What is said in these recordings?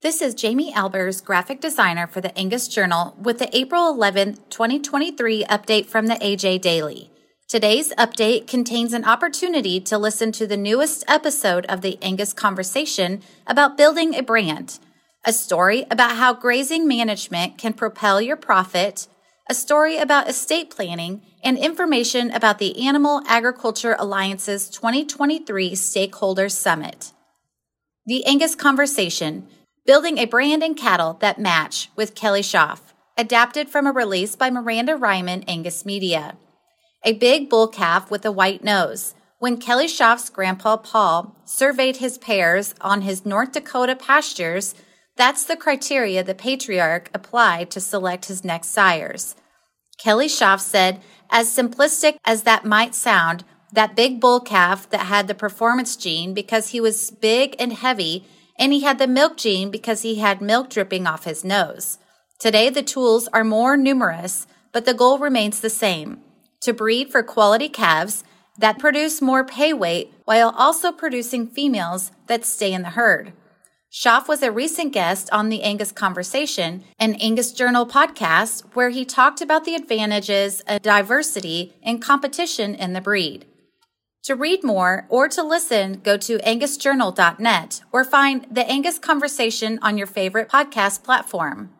This is Jamie Albers, graphic designer for the Angus Journal, with the April 11, 2023 update from the AJ Daily. Today's update contains an opportunity to listen to the newest episode of the Angus Conversation about building a brand, a story about how grazing management can propel your profit, a story about estate planning, and information about the Animal Agriculture Alliance's 2023 Stakeholders Summit. The Angus Conversation Building a Brand and Cattle That Match with Kelly Schaff, adapted from a release by Miranda Reiman Angus Media. A big bull calf with a white nose. When Kelly Schaff's grandpa Paul surveyed his pairs on his North Dakota pastures, that's the criteria the patriarch applied to select his next sires. Kelly Schaff said, as simplistic as that might sound, that big bull calf that had the performance gene because he was big and heavy and he had the milk gene because he had milk dripping off his nose. Today, the tools are more numerous, but the goal remains the same to breed for quality calves that produce more pay weight while also producing females that stay in the herd. Schaff was a recent guest on the Angus Conversation, an Angus Journal podcast, where he talked about the advantages of diversity and competition in the breed. To read more or to listen, go to angusjournal.net or find the Angus Conversation on your favorite podcast platform.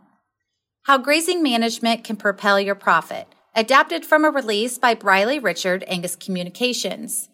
How Grazing Management Can Propel Your Profit, adapted from a release by Briley Richard, Angus Communications.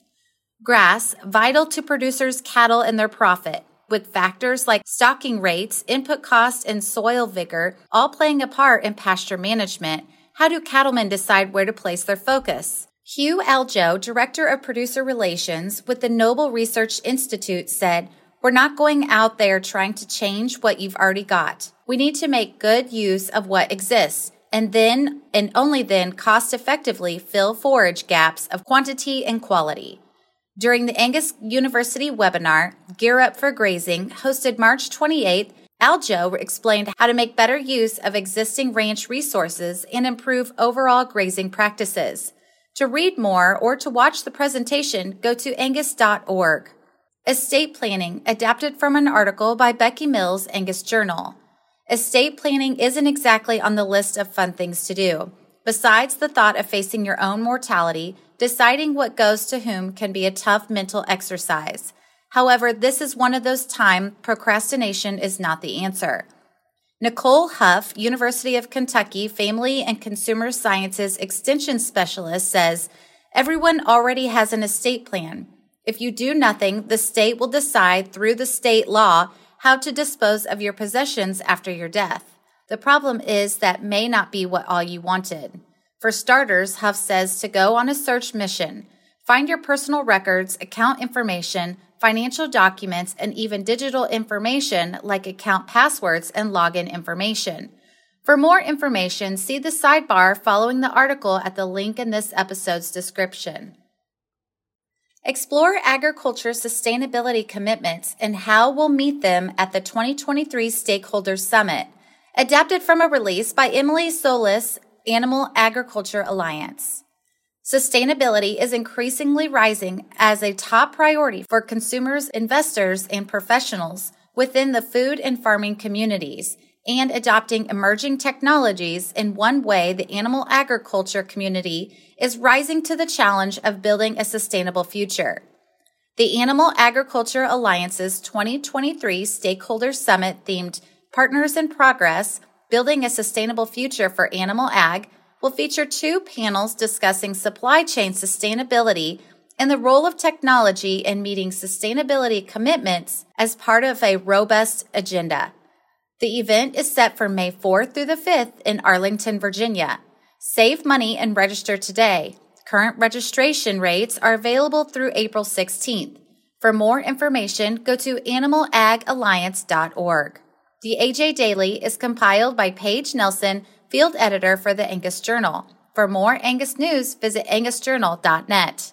Grass, vital to producers' cattle and their profit, with factors like stocking rates, input cost, and soil vigor all playing a part in pasture management. How do cattlemen decide where to place their focus? Hugh Aljoe, Director of Producer Relations with the Noble Research Institute, said, We're not going out there trying to change what you've already got. We need to make good use of what exists and then, and only then, cost effectively fill forage gaps of quantity and quality. During the Angus University webinar, Gear Up for Grazing, hosted March 28th, Aljoe explained how to make better use of existing ranch resources and improve overall grazing practices. To read more or to watch the presentation, go to angus.org. Estate planning, adapted from an article by Becky Mills, Angus Journal. Estate planning isn't exactly on the list of fun things to do. Besides the thought of facing your own mortality, deciding what goes to whom can be a tough mental exercise. However, this is one of those times procrastination is not the answer. Nicole Huff, University of Kentucky Family and Consumer Sciences Extension Specialist, says everyone already has an estate plan. If you do nothing, the state will decide through the state law how to dispose of your possessions after your death. The problem is that may not be what all you wanted. For starters, Huff says to go on a search mission. Find your personal records, account information, financial documents, and even digital information like account passwords and login information. For more information, see the sidebar following the article at the link in this episode's description. Explore agriculture sustainability commitments and how we'll meet them at the 2023 Stakeholders Summit, adapted from a release by Emily Solis, Animal Agriculture Alliance. Sustainability is increasingly rising as a top priority for consumers, investors, and professionals within the food and farming communities and adopting emerging technologies in one way the animal agriculture community is rising to the challenge of building a sustainable future. The Animal Agriculture Alliance's 2023 Stakeholders Summit themed Partners in Progress Building a Sustainable Future for Animal Ag will feature two panels discussing supply chain sustainability and the role of technology in meeting sustainability commitments as part of a robust agenda. The event is set for May 4th through the 5th in Arlington, Virginia. Save money and register today. Current registration rates are available through April 16th. For more information, go to animalagalliance.org. The AJ Daily is compiled by Paige Nelson field editor for the Angus Journal. For more Angus news, visit angusjournal.net.